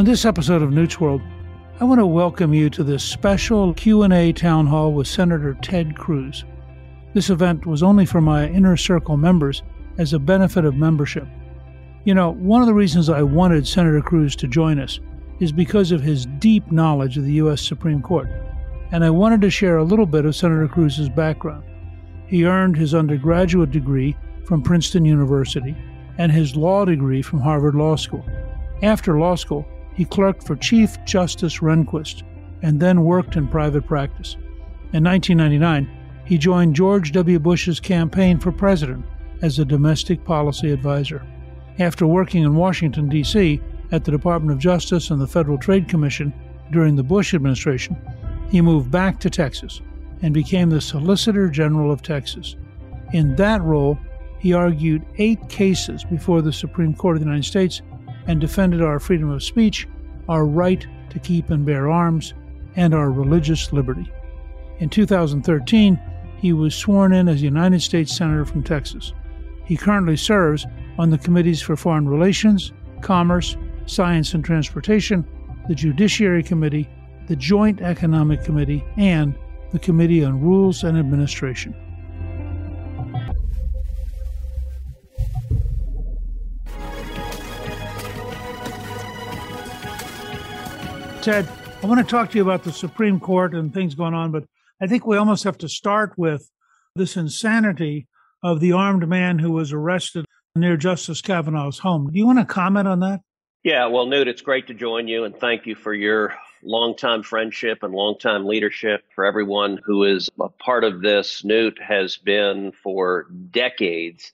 On this episode of Newt's World, I want to welcome you to this special Q&A town hall with Senator Ted Cruz. This event was only for my inner circle members as a benefit of membership. You know, one of the reasons I wanted Senator Cruz to join us is because of his deep knowledge of the U.S. Supreme Court, and I wanted to share a little bit of Senator Cruz's background. He earned his undergraduate degree from Princeton University and his law degree from Harvard Law School. After law school, he clerked for Chief Justice Rehnquist and then worked in private practice. In 1999, he joined George W. Bush's campaign for president as a domestic policy advisor. After working in Washington, D.C., at the Department of Justice and the Federal Trade Commission during the Bush administration, he moved back to Texas and became the Solicitor General of Texas. In that role, he argued eight cases before the Supreme Court of the United States and defended our freedom of speech, our right to keep and bear arms, and our religious liberty. In 2013, he was sworn in as United States Senator from Texas. He currently serves on the Committees for Foreign Relations, Commerce, Science and Transportation, the Judiciary Committee, the Joint Economic Committee, and the Committee on Rules and Administration. Ted, I want to talk to you about the Supreme Court and things going on, but I think we almost have to start with this insanity of the armed man who was arrested near Justice Kavanaugh's home. Do you want to comment on that? Yeah, well, Newt, it's great to join you, and thank you for your longtime friendship and longtime leadership. For everyone who is a part of this, Newt has been for decades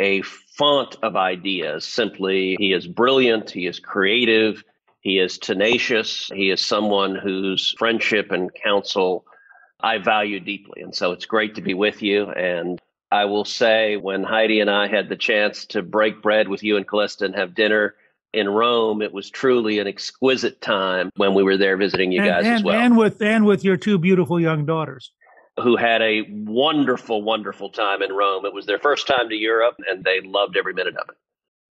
a font of ideas. Simply, he is brilliant, he is creative, he is tenacious. He is someone whose friendship and counsel I value deeply. And so it's great to be with you. And I will say, when Heidi and I had the chance to break bread with you and Callista and have dinner in Rome, it was truly an exquisite time when we were there visiting you and, guys and, as well. And with and with your two beautiful young daughters. Who had a wonderful, wonderful time in Rome. It was their first time to Europe and they loved every minute of it.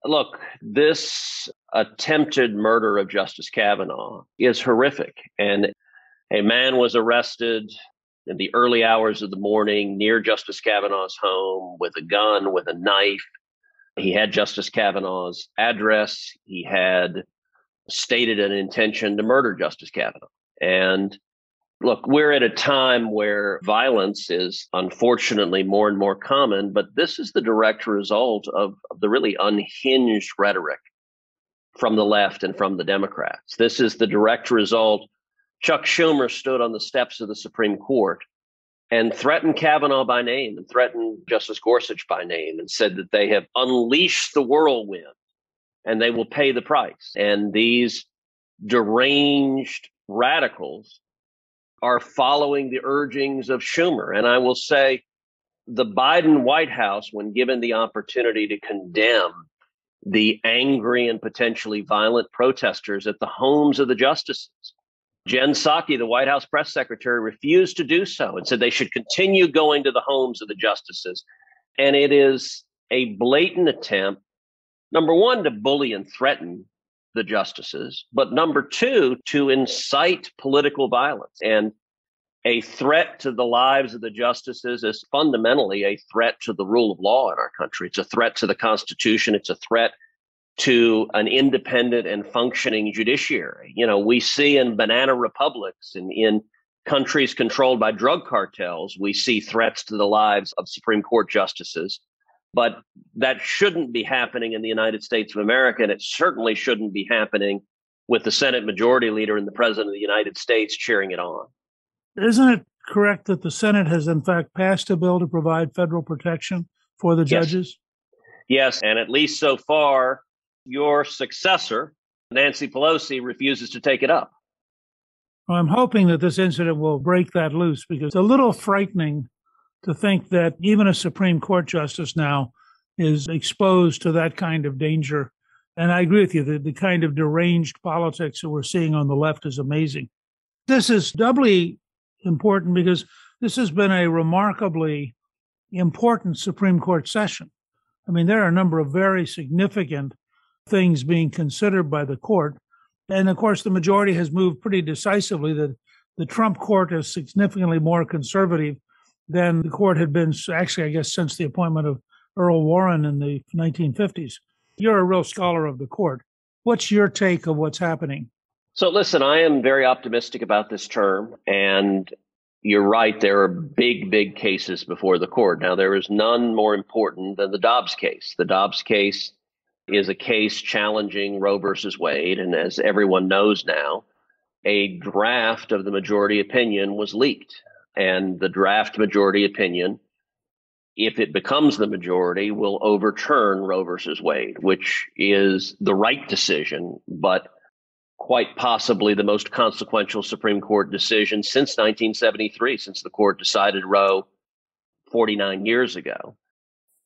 Look, this attempted murder of Justice Kavanaugh is horrific. And a man was arrested in the early hours of the morning near Justice Kavanaugh's home with a gun, with a knife. He had Justice Kavanaugh's address. He had stated an intention to murder Justice Kavanaugh. And Look, we're at a time where violence is unfortunately more and more common, but this is the direct result of, of, the really unhinged rhetoric from the left and from the Democrats. This is the direct result. Chuck Schumer stood on the steps of the Supreme Court and threatened Kavanaugh by name and threatened Justice Gorsuch by name and said that they have unleashed the whirlwind and they will pay the price. And these deranged radicals are following the urgings of Schumer. And I will say the Biden White House, when given the opportunity to condemn the angry and potentially violent protesters at the homes of the justices, Jen Psaki, the White House press secretary, refused to do so and said they should continue going to the homes of the justices. And it is a blatant attempt, number one, to bully and threaten the justices, but number two, to incite political violence. And a threat to the lives of the justices is fundamentally a threat to the rule of law in our country. It's a threat to the Constitution. It's a threat to an independent and functioning judiciary. You know, we see in banana republics and in countries controlled by drug cartels, we see threats to the lives of Supreme Court justices. But that shouldn't be happening in the United States of America, and it certainly shouldn't be happening with the Senate Majority Leader and the President of the United States cheering it on. Isn't it correct that the Senate has, in fact, passed a bill to provide federal protection for the judges? Yes, yes and at least so far, your successor, Nancy Pelosi, refuses to take it up. Well, I'm hoping that this incident will break that loose because it's a little frightening to think that even a Supreme Court justice now is exposed to that kind of danger. And I agree with you, that the kind of deranged politics that we're seeing on the left is amazing. This is doubly important because this has been a remarkably important Supreme Court session. I mean, there are a number of very significant things being considered by the court. And of course, the majority has moved pretty decisively that the Trump court is significantly more conservative than the court had been, actually, I guess, since the appointment of Earl Warren in the 1950s. You're a real scholar of the court. What's your take of what's happening? So, listen, I am very optimistic about this term. And you're right, there are big, big cases before the court. Now, there is none more important than the Dobbs case. The Dobbs case is a case challenging Roe versus Wade. And as everyone knows now, a draft of the majority opinion was leaked. And the draft majority opinion, if it becomes the majority, will overturn Roe versus Wade, which is the right decision, but quite possibly the most consequential Supreme Court decision since 1973, since the court decided Roe 49 years ago.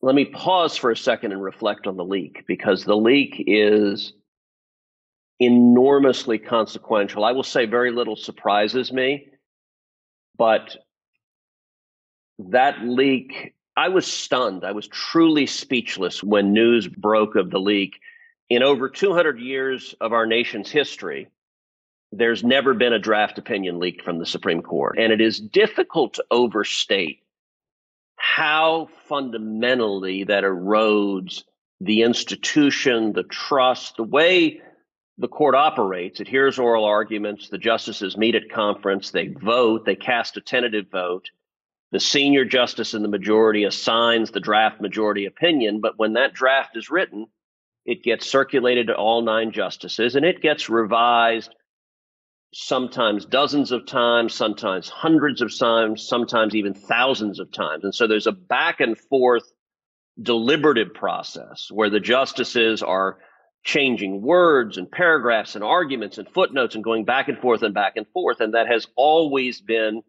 Let me pause for a second and reflect on the leak because the leak is enormously consequential. I will say very little surprises me but that leak, I was stunned. I was truly speechless when news broke of the leak. In over 200 years of our nation's history, there's never been a draft opinion leaked from the Supreme Court. And it is difficult to overstate how fundamentally that erodes the institution, the trust, the way the court operates. It hears oral arguments. The justices meet at conference. They vote. They cast a tentative vote. The senior justice in the majority assigns the draft majority opinion. But when that draft is written, it gets circulated to all nine justices and it gets revised sometimes dozens of times, sometimes hundreds of times, sometimes even thousands of times. And so there's a back and forth deliberative process where the justices are changing words and paragraphs and arguments and footnotes and going back and forth and back and forth. And that has always been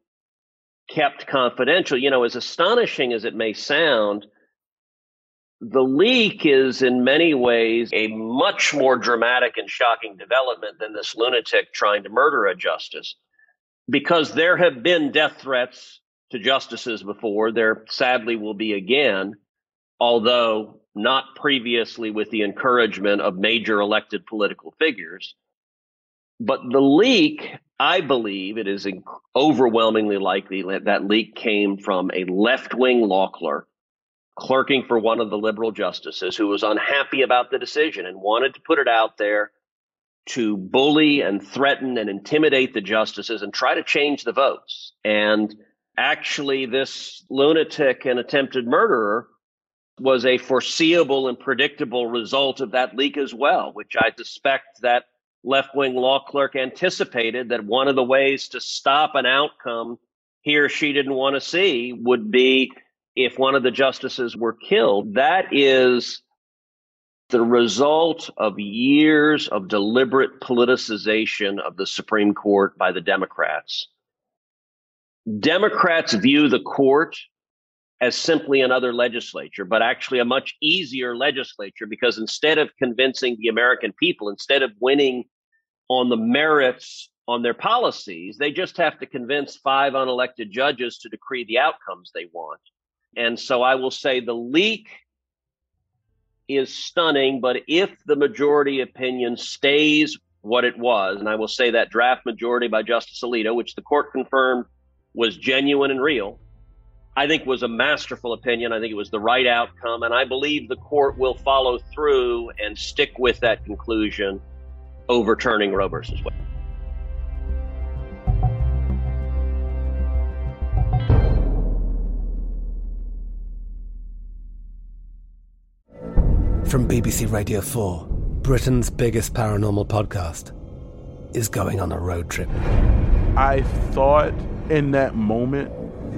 kept confidential. You know, as astonishing as it may sound, the leak is in many ways a much more dramatic and shocking development than this lunatic trying to murder a justice because there have been death threats to justices before. There sadly will be again, although not previously with the encouragement of major elected political figures. But the leak, I believe it is overwhelmingly likely that that leak came from a left wing law clerk clerking for one of the liberal justices who was unhappy about the decision and wanted to put it out there to bully and threaten and intimidate the justices and try to change the votes. And actually, this lunatic and attempted murderer was a foreseeable and predictable result of that leak as well, which I suspect that left wing law clerk anticipated that one of the ways to stop an outcome he or she didn't want to see would be if one of the justices were killed. That is the result of years of deliberate politicization of the Supreme Court by the Democrats. Democrats view the court as simply another legislature, but actually a much easier legislature because instead of convincing the American people, instead of winning on the merits on their policies, they just have to convince five unelected judges to decree the outcomes they want. And so I will say the leak is stunning, but if the majority opinion stays what it was, and I will say that draft majority by Justice Alito, which the court confirmed was genuine and real, I think was a masterful opinion. I think it was the right outcome, and I believe the court will follow through and stick with that conclusion, overturning Roe versus Wade. From BBC Radio 4, Britain's biggest paranormal podcast is going on a road trip. I thought in that moment,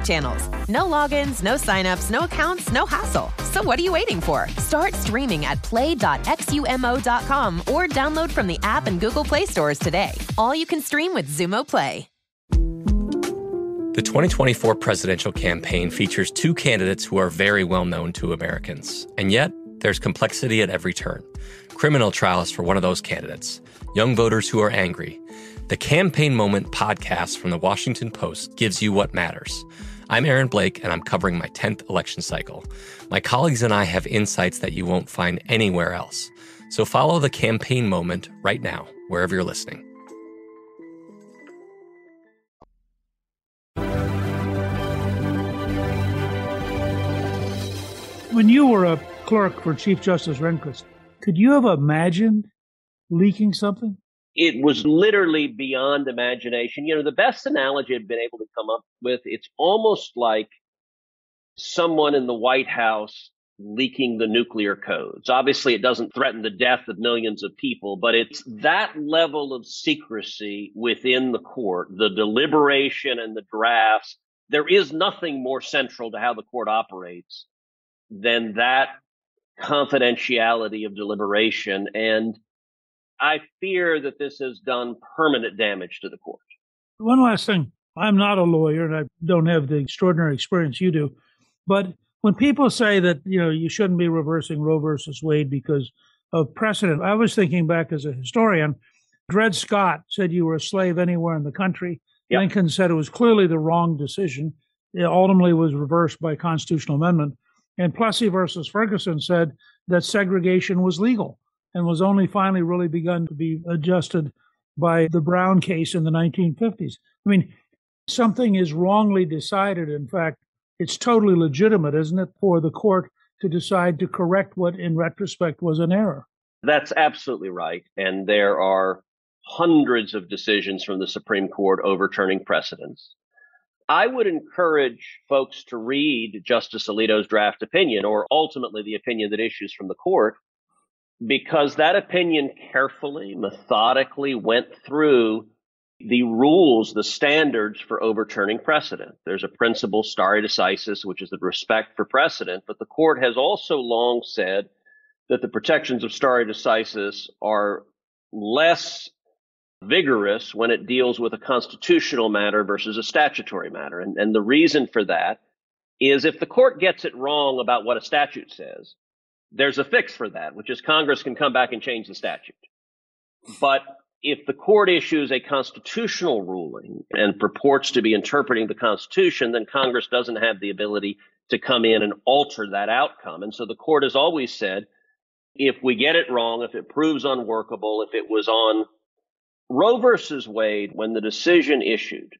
channels. No logins, no signups, no accounts, no hassle. So what are you waiting for? Start streaming at play.xumo.com or download from the app and Google Play stores today. All you can stream with Xumo Play. The 2024 presidential campaign features two candidates who are very well known to Americans. And yet, there's complexity at every turn. Criminal trials for one of those candidates, young voters who are angry. The Campaign Moment podcast from the Washington Post gives you what matters. I'm Aaron Blake, and I'm covering my 10th election cycle. My colleagues and I have insights that you won't find anywhere else. So follow the Campaign Moment right now, wherever you're listening. When you were a clerk for Chief Justice Rehnquist, could you have imagined leaking something? It was literally beyond imagination. You know, the best analogy I've been able to come up with, it's almost like someone in the White House leaking the nuclear codes. Obviously, it doesn't threaten the death of millions of people, but it's that level of secrecy within the court, the deliberation and the drafts. There is nothing more central to how the court operates than that confidentiality of deliberation. And I fear that this has done permanent damage to the court. One last thing. I'm not a lawyer and I don't have the extraordinary experience you do. But when people say that, you know, you shouldn't be reversing Roe versus Wade because of precedent, I was thinking back as a historian, Dred Scott said you were a slave anywhere in the country. Yep. Lincoln said it was clearly the wrong decision. It ultimately was reversed by constitutional amendment. And Plessy versus Ferguson said that segregation was legal and was only finally really begun to be adjusted by the Brown case in the 1950s. I mean, something is wrongly decided. In fact, it's totally legitimate, isn't it, for the court to decide to correct what in retrospect was an error? That's absolutely right. And there are hundreds of decisions from the Supreme Court overturning precedents. I would encourage folks to read Justice Alito's draft opinion, or ultimately the opinion that issues from the court, because that opinion carefully, methodically went through the rules, the standards for overturning precedent. There's a principle, stare decisis, which is the respect for precedent, but the court has also long said that the protections of stare decisis are less vigorous when it deals with a constitutional matter versus a statutory matter. And, and the reason for that is if the court gets it wrong about what a statute says, there's a fix for that, which is Congress can come back and change the statute. But if the court issues a constitutional ruling and purports to be interpreting the Constitution, then Congress doesn't have the ability to come in and alter that outcome. And so the court has always said if we get it wrong, if it proves unworkable, if it was on Roe versus Wade, when the decision issued,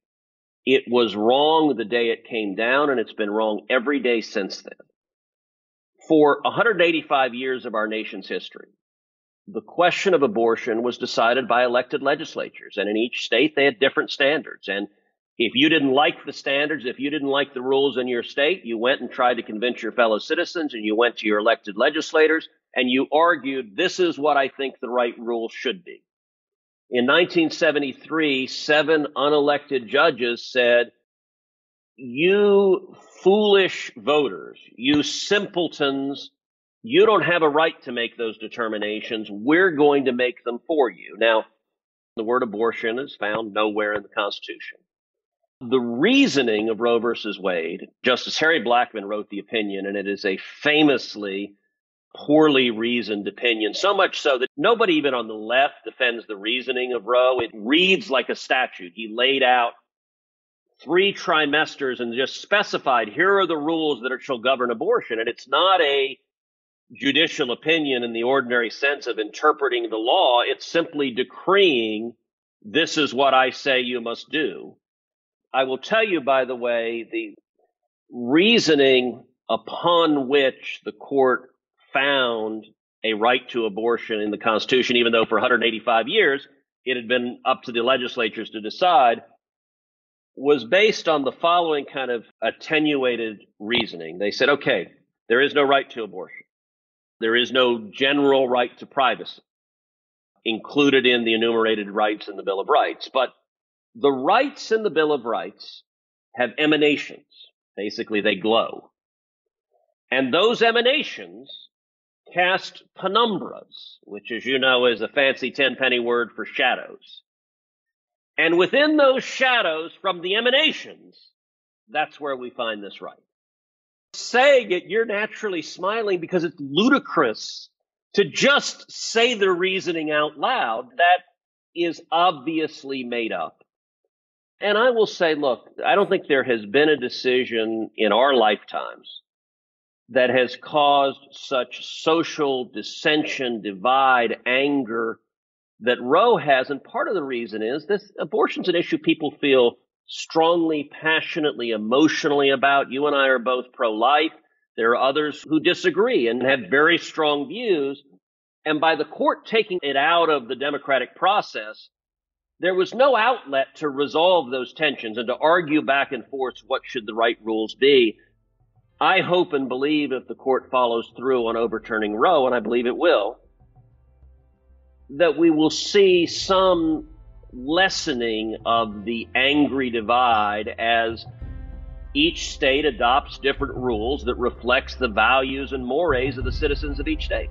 it was wrong the day it came down, and it's been wrong every day since then. For 185 years of our nation's history, the question of abortion was decided by elected legislatures, and in each state they had different standards. And if you didn't like the standards, if you didn't like the rules in your state, you went and tried to convince your fellow citizens and you went to your elected legislators and you argued, this is what I think the right rule should be. In 1973, seven unelected judges said, you foolish voters, you simpletons, you don't have a right to make those determinations. We're going to make them for you. Now, the word abortion is found nowhere in the Constitution. The reasoning of Roe versus Wade, Justice Harry Blackmun wrote the opinion, and it is a famously poorly reasoned opinion, so much so that nobody even on the left defends the reasoning of Roe. It reads like a statute. He laid out three trimesters and just specified here are the rules that it shall govern abortion. And it's not a judicial opinion in the ordinary sense of interpreting the law. It's simply decreeing this is what I say you must do. I will tell you, by the way, the reasoning upon which the court found a right to abortion in the Constitution, even though for 185 years it had been up to the legislatures to decide, was based on the following kind of attenuated reasoning. They said, okay, there is no right to abortion. There is no general right to privacy included in the enumerated rights in the Bill of Rights. But the rights in the Bill of Rights have emanations. Basically, they glow. And those emanations cast penumbras, which, as you know, is a fancy tenpenny word for shadows. And within those shadows, from the emanations, that's where we find this right saying it, you're naturally smiling because it's ludicrous to just say the reasoning out loud. That is obviously made up. And I will say, look, I don't think there has been a decision in our lifetimes that has caused such social dissension, divide, anger that Roe has. And part of the reason is this abortion's an issue people feel strongly, passionately, emotionally about. You and I are both pro life. There are others who disagree and have very strong views. And by the court taking it out of the democratic process, there was no outlet to resolve those tensions and to argue back and forth what should the right rules be. I hope and believe if the court follows through on overturning Roe, and I believe it will, that we will see some lessening of the angry divide as each state adopts different rules that reflects the values and mores of the citizens of each state.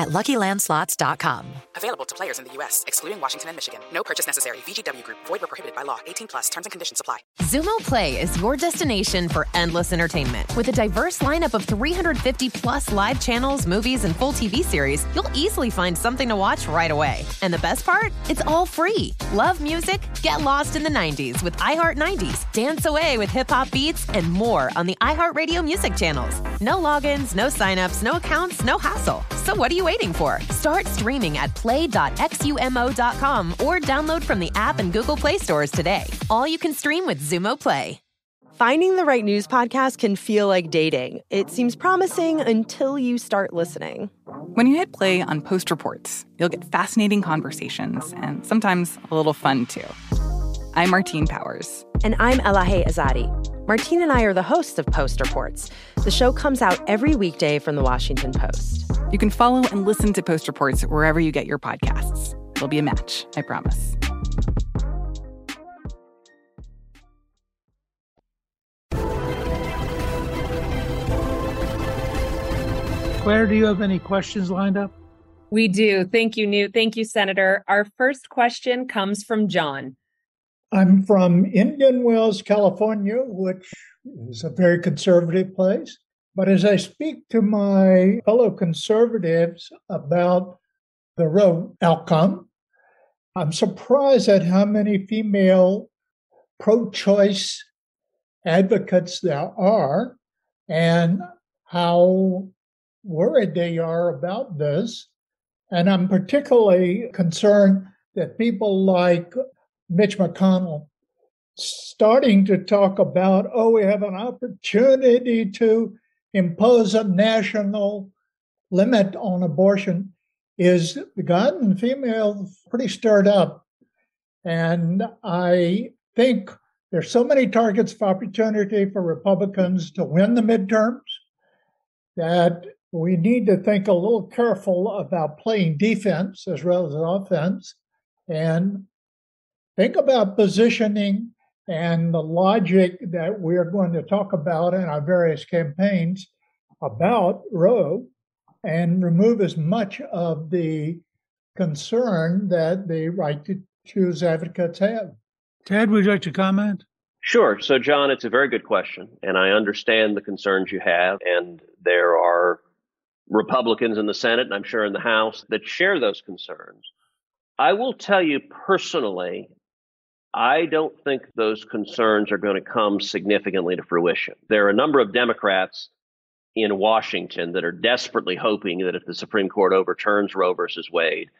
at LuckyLandSlots.com. Available to players in the U.S., excluding Washington and Michigan. No purchase necessary. VGW Group. Void where prohibited by law. 18 plus. Terms and conditions apply. Xumo Play is your destination for endless entertainment. With a diverse lineup of 350 plus live channels, movies, and full TV series, you'll easily find something to watch right away. And the best part? It's all free. Love music? Get lost in the 90s with iHeart 90s. Dance away with hip hop beats and more on the iHeartRadio music channels. No logins, no signups, no accounts, no hassle. So what are you waiting for? Start streaming at play.xumo.com or download from the app and Google Play stores today. All you can stream with Xumo Play. Finding the right news podcast can feel like dating. It seems promising until you start listening. When you hit play on Post Reports, you'll get fascinating conversations and sometimes a little fun too. I'm Martine Powers. And I'm Elahe Azadi. Martine and I are the hosts of Post Reports. The show comes out every weekday from the Washington Post. You can follow and listen to Post Reports wherever you get your podcasts. It'll be a match, I promise. Claire, do you have any questions lined up? We do. Thank you, Newt. Thank you, Senator. Our first question comes from John. I'm from Indian Wells, California, which is a very conservative place. But as I speak to my fellow conservatives about the Roe outcome, I'm surprised at how many female pro choice advocates there are and how worried they are about this. And I'm particularly concerned that people like Mitch McConnell starting to talk about, oh, we have an opportunity to impose a national limit on abortion is the gotten females pretty stirred up. And I think there's so many targets of opportunity for Republicans to win the midterms that we need to think a little careful about playing defense as well as offense and think about positioning and the logic that we're going to talk about in our various campaigns about Roe and remove as much of the concern that the right to choose advocates have. Ted, would you like to comment? Sure. So, John, it's a very good question, and I understand the concerns you have, and there are Republicans in the Senate, and I'm sure in the House, that share those concerns. I will tell you personally, I don't think those concerns are going to come significantly to fruition. There are a number of Democrats in Washington that are desperately hoping that if the Supreme Court overturns Roe versus Wade,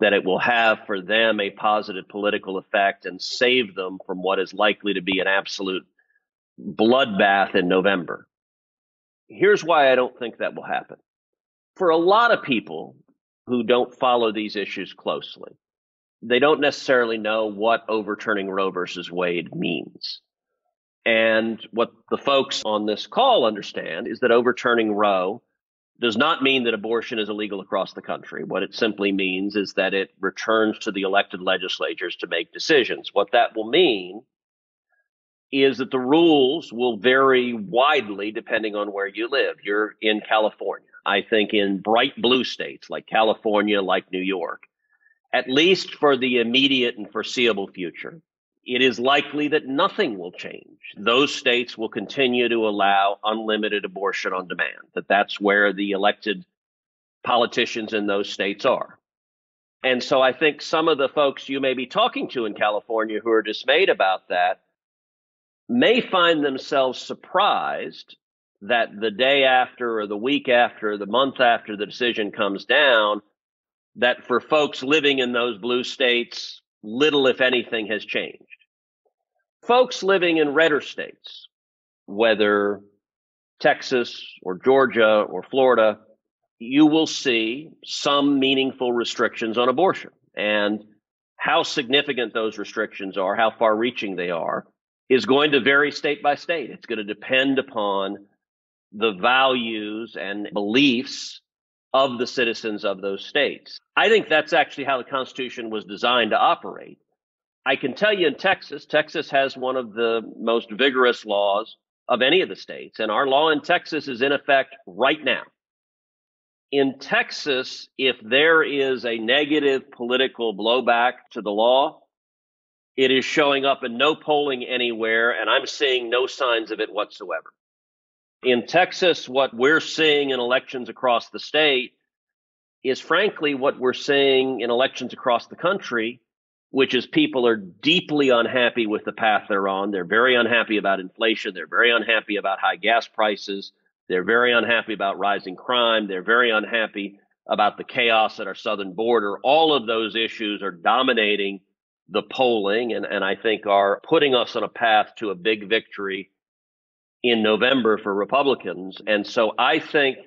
that it will have for them a positive political effect and save them from what is likely to be an absolute bloodbath in November. Here's why I don't think that will happen. For a lot of people who don't follow these issues closely, they don't necessarily know what overturning Roe versus Wade means. And what the folks on this call understand is that overturning Roe does not mean that abortion is illegal across the country. What it simply means is that it returns to the elected legislatures to make decisions. What that will mean is that the rules will vary widely depending on where you live. You're in California. I think in bright blue states like California, like New York, at least for the immediate and foreseeable future, it is likely that nothing will change. Those states will continue to allow unlimited abortion on demand, that that's where the elected politicians in those states are. And so I think some of the folks you may be talking to in California who are dismayed about that may find themselves surprised that the day after or the week after, or the month after the decision comes down, that for folks living in those blue states, little, if anything, has changed. Folks living in redder states, whether Texas or Georgia or Florida, you will see some meaningful restrictions on abortion. And how significant those restrictions are, how far reaching they are, is going to vary state by state. It's going to depend upon the values and beliefs of the citizens of those states. I think that's actually how the Constitution was designed to operate. I can tell you in Texas, Texas has one of the most vigorous laws of any of the states, and our law in Texas is in effect right now. In Texas, if there is a negative political blowback to the law, it is showing up in no polling anywhere, and I'm seeing no signs of it whatsoever. In Texas, what we're seeing in elections across the state is frankly what we're seeing in elections across the country, which is people are deeply unhappy with the path they're on. They're very unhappy about inflation. They're very unhappy about high gas prices. They're very unhappy about rising crime. They're very unhappy about the chaos at our southern border. All of those issues are dominating the polling and, and I think are putting us on a path to a big victory in November for Republicans. And so I think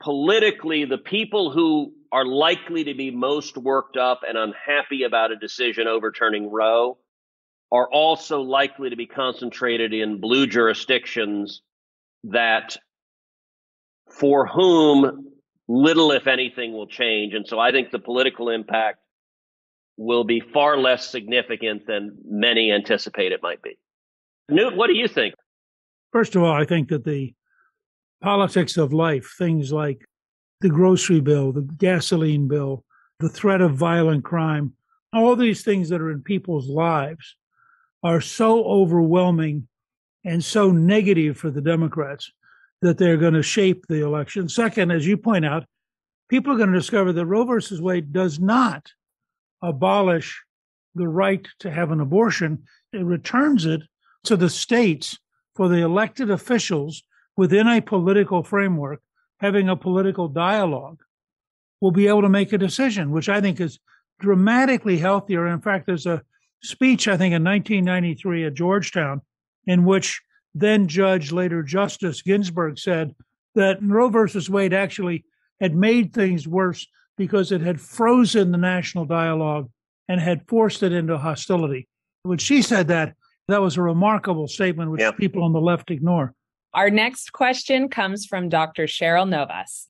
politically, the people who are likely to be most worked up and unhappy about a decision overturning Roe are also likely to be concentrated in blue jurisdictions that for whom little, if anything, will change. And so I think the political impact will be far less significant than many anticipate it might be. Newt, what do you think? First of all, I think that the politics of life, things like the grocery bill, the gasoline bill, the threat of violent crime, all these things that are in people's lives are so overwhelming and so negative for the Democrats that they're going to shape the election. Second, as you point out, people are going to discover that Roe versus Wade does not abolish the right to have an abortion. It returns it to the states for the elected officials within a political framework, having a political dialogue, will be able to make a decision, which I think is dramatically healthier. In fact, there's a speech, I think, in 1993 at Georgetown in which then Judge, later Justice Ginsburg said that Roe versus Wade actually had made things worse because it had frozen the national dialogue and had forced it into hostility. When she said that, that was a remarkable statement, which yep. people on the left ignore. Our next question comes from Dr. Cheryl Novas.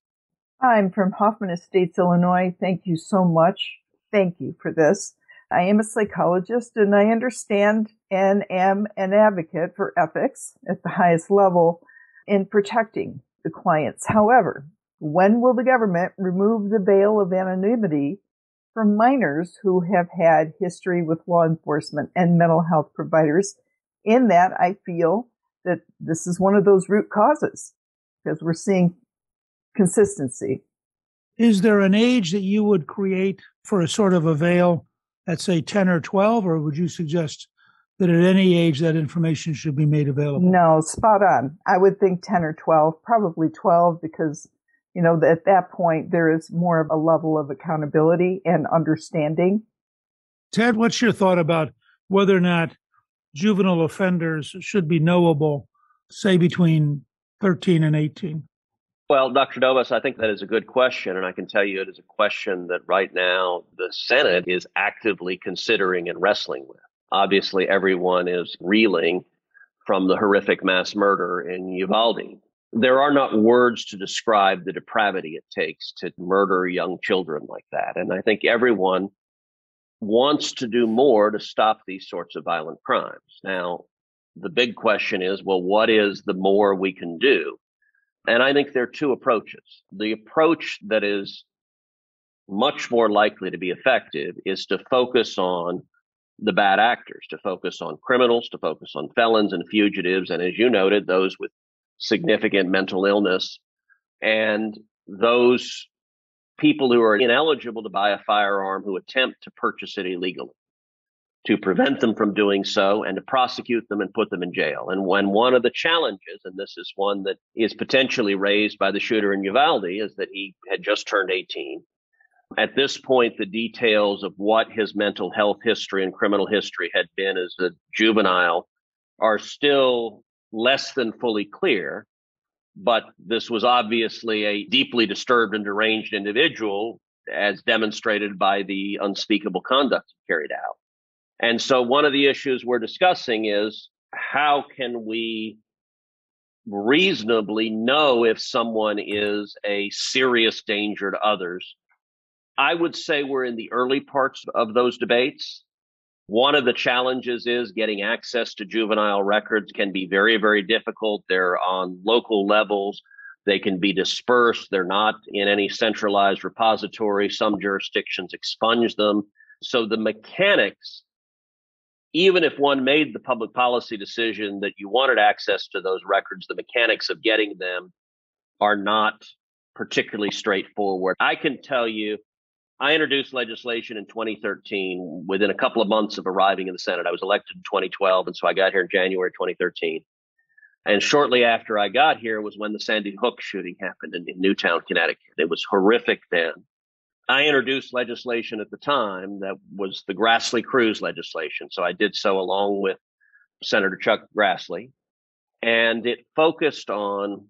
I'm from Hoffman Estates, Illinois. Thank you so much. Thank you for this. I am a psychologist and I understand and am an advocate for ethics at the highest level in protecting the clients. However, when will the government remove the veil of anonymity from minors who have had history with law enforcement and mental health providers? In that, I feel that this is one of those root causes because we're seeing consistency. Is there an age that you would create for a sort of a veil at say 10 or 12 or would you suggest that at any age that information should be made available no spot on i would think 10 or 12 probably 12 because you know at that point there is more of a level of accountability and understanding ted what's your thought about whether or not juvenile offenders should be knowable say between 13 and 18 well, Dr. Novas, I think that is a good question. And I can tell you it is a question that right now the Senate is actively considering and wrestling with. Obviously, everyone is reeling from the horrific mass murder in Uvalde. There are not words to describe the depravity it takes to murder young children like that. And I think everyone wants to do more to stop these sorts of violent crimes. Now, the big question is well, what is the more we can do? And I think there are two approaches. The approach that is much more likely to be effective is to focus on the bad actors, to focus on criminals, to focus on felons and fugitives, and as you noted, those with significant mental illness and those people who are ineligible to buy a firearm who attempt to purchase it illegally to prevent them from doing so and to prosecute them and put them in jail. And when one of the challenges, and this is one that is potentially raised by the shooter in Uvalde, is that he had just turned 18. At this point, the details of what his mental health history and criminal history had been as a juvenile are still less than fully clear. But this was obviously a deeply disturbed and deranged individual, as demonstrated by the unspeakable conduct he carried out. And so one of the issues we're discussing is how can we reasonably know if someone is a serious danger to others. I would say we're in the early parts of those debates. One of the challenges is getting access to juvenile records can be very, very difficult. They're on local levels. They can be dispersed. They're not in any centralized repository. Some jurisdictions expunge them. So the mechanics, even if one made the public policy decision that you wanted access to those records, the mechanics of getting them are not particularly straightforward. I can tell you I introduced legislation in 2013 within a couple of months of arriving in the Senate. I was elected in 2012, and so I got here in January 2013. And shortly after I got here was when the Sandy Hook shooting happened in, Newtown, Connecticut. It was horrific then. I introduced legislation at the time that was the Grassley Cruz legislation. So I did so along with Senator Chuck Grassley. And it focused on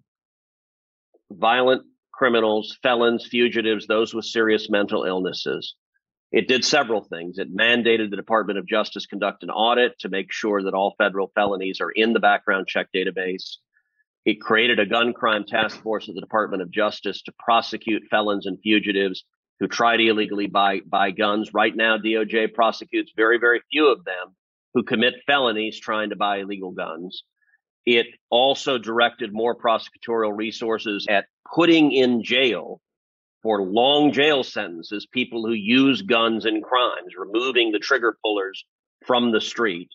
violent criminals, felons, fugitives, those with serious mental illnesses. It did several things. It mandated the Department of Justice conduct an audit to make sure that all federal felonies are in the background check database. It created a gun crime task force at the Department of Justice to prosecute felons and fugitives who try to illegally buy, buy guns. Right now, DOJ prosecutes very, very few of them who commit felonies trying to buy illegal guns. It also directed more prosecutorial resources at putting in jail for long jail sentences people who use guns in crimes, removing the trigger pullers from the street.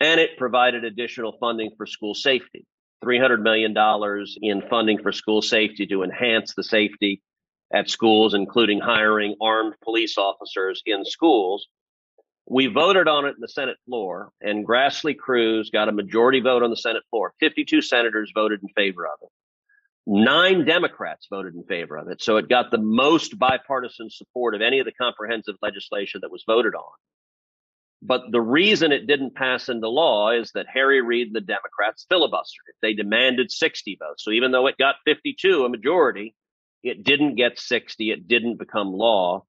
And it provided additional funding for school safety. $300 million in funding for school safety to enhance the safety at schools, including hiring armed police officers in schools we voted on it in the Senate floor, and Grassley Cruz got a majority vote on the Senate floor. 52 senators voted in favor of it. Nine Democrats voted in favor of it. So it got the most bipartisan support of any of the comprehensive legislation that was voted on. But the reason it didn't pass into law is that Harry Reid and the Democrats filibustered it. They demanded 60 votes. So even though it got 52, a majority, it didn't get 60. It didn't become law.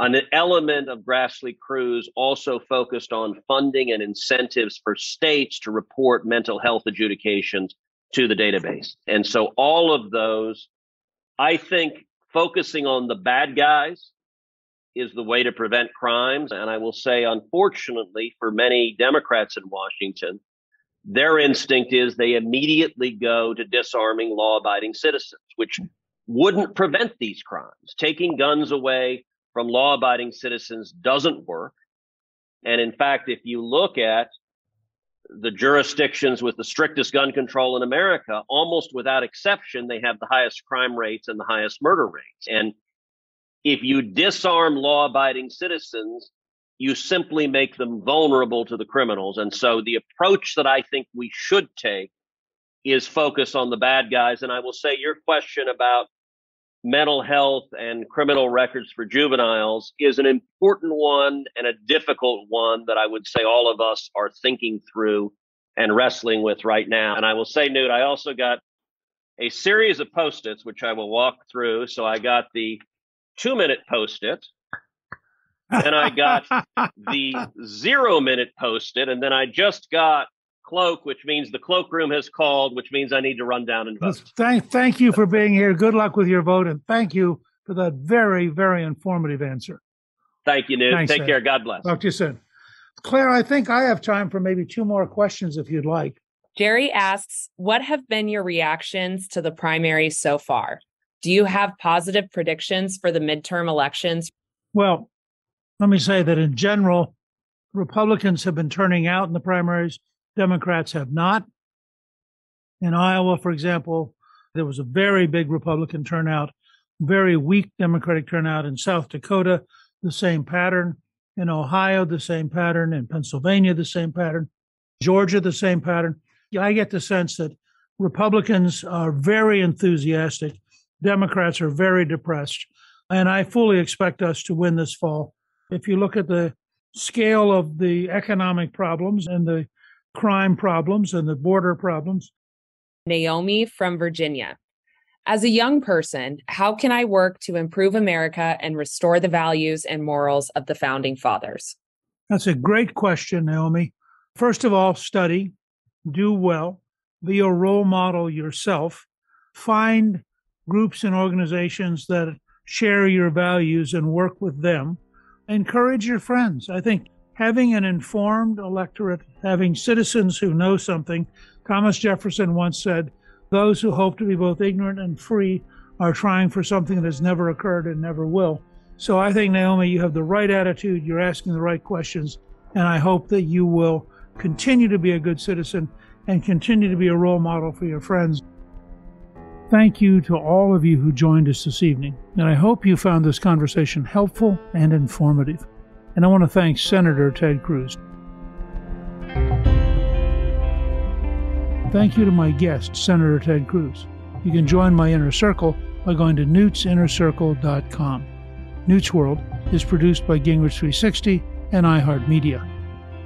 An element of Grassley Cruz also focused on funding and incentives for states to report mental health adjudications to the database. And so all of those, I think focusing on the bad guys is the way to prevent crimes. And I will say, unfortunately, for many Democrats in Washington, their instinct is they immediately go to disarming law abiding citizens, which wouldn't prevent these crimes. Taking guns away from law abiding citizens doesn't work. And in fact, if you look at the jurisdictions with the strictest gun control in America, almost without exception, they have the highest crime rates and the highest murder rates. And if you disarm law abiding citizens, you simply make them vulnerable to the criminals. And so the approach that I think we should take is focus on the bad guys. And I will say your question about mental health and criminal records for juveniles is an important one and a difficult one that I would say all of us are thinking through and wrestling with right now. And I will say, Newt, I also got a series of post its, which I will walk through. So I got the two minute post it. then I got the zero minute post it. And then I just got cloak, which means the cloakroom has called, which means I need to run down and vote. Thank, thank you for being here. Good luck with your vote, and thank you for that very, very informative answer. Thank you, Newt. Thanks, Take Ed. care. God bless. Talk to you soon. Claire, I think I have time for maybe two more questions if you'd like. Jerry asks, What have been your reactions to the primaries so far? Do you have positive predictions for the midterm elections? Well, let me say that in general, Republicans have been turning out in the primaries, Democrats have not. In Iowa, for example, there was a very big Republican turnout, very weak Democratic turnout. In South Dakota, the same pattern. In Ohio, the same pattern. In Pennsylvania, the same pattern. Georgia, the same pattern. I get the sense that Republicans are very enthusiastic, Democrats are very depressed. And I fully expect us to win this fall. If you look at the scale of the economic problems and the crime problems and the border problems, Naomi from Virginia. As a young person, how can I work to improve America and restore the values and morals of the founding fathers? That's a great question, Naomi. First of all, study, do well. be a role model yourself, find groups and organizations that share your values and work with them. Encourage your friends. I think having an informed electorate, having citizens who know something, Thomas Jefferson once said, those who hope to be both ignorant and free are trying for something that has never occurred and never will. So I think, Naomi, you have the right attitude, you're asking the right questions, and I hope that you will continue to be a good citizen and continue to be a role model for your friends. Thank you to all of you who joined us this evening, and I hope you found this conversation helpful and informative. And I want to thank Senator Ted Cruz. Thank you to my guest, Senator Ted Cruz. You can join my inner circle by going to newtsinnercircle.com. Newt's World is produced by Gingrich 360 and iHeartMedia.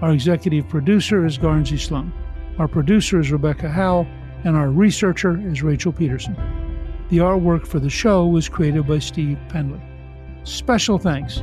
Our executive producer is Garnsey Sloan. Our producer is Rebecca Howell, and our researcher is Rachel Peterson. The artwork for the show was created by Steve Penley. Special thanks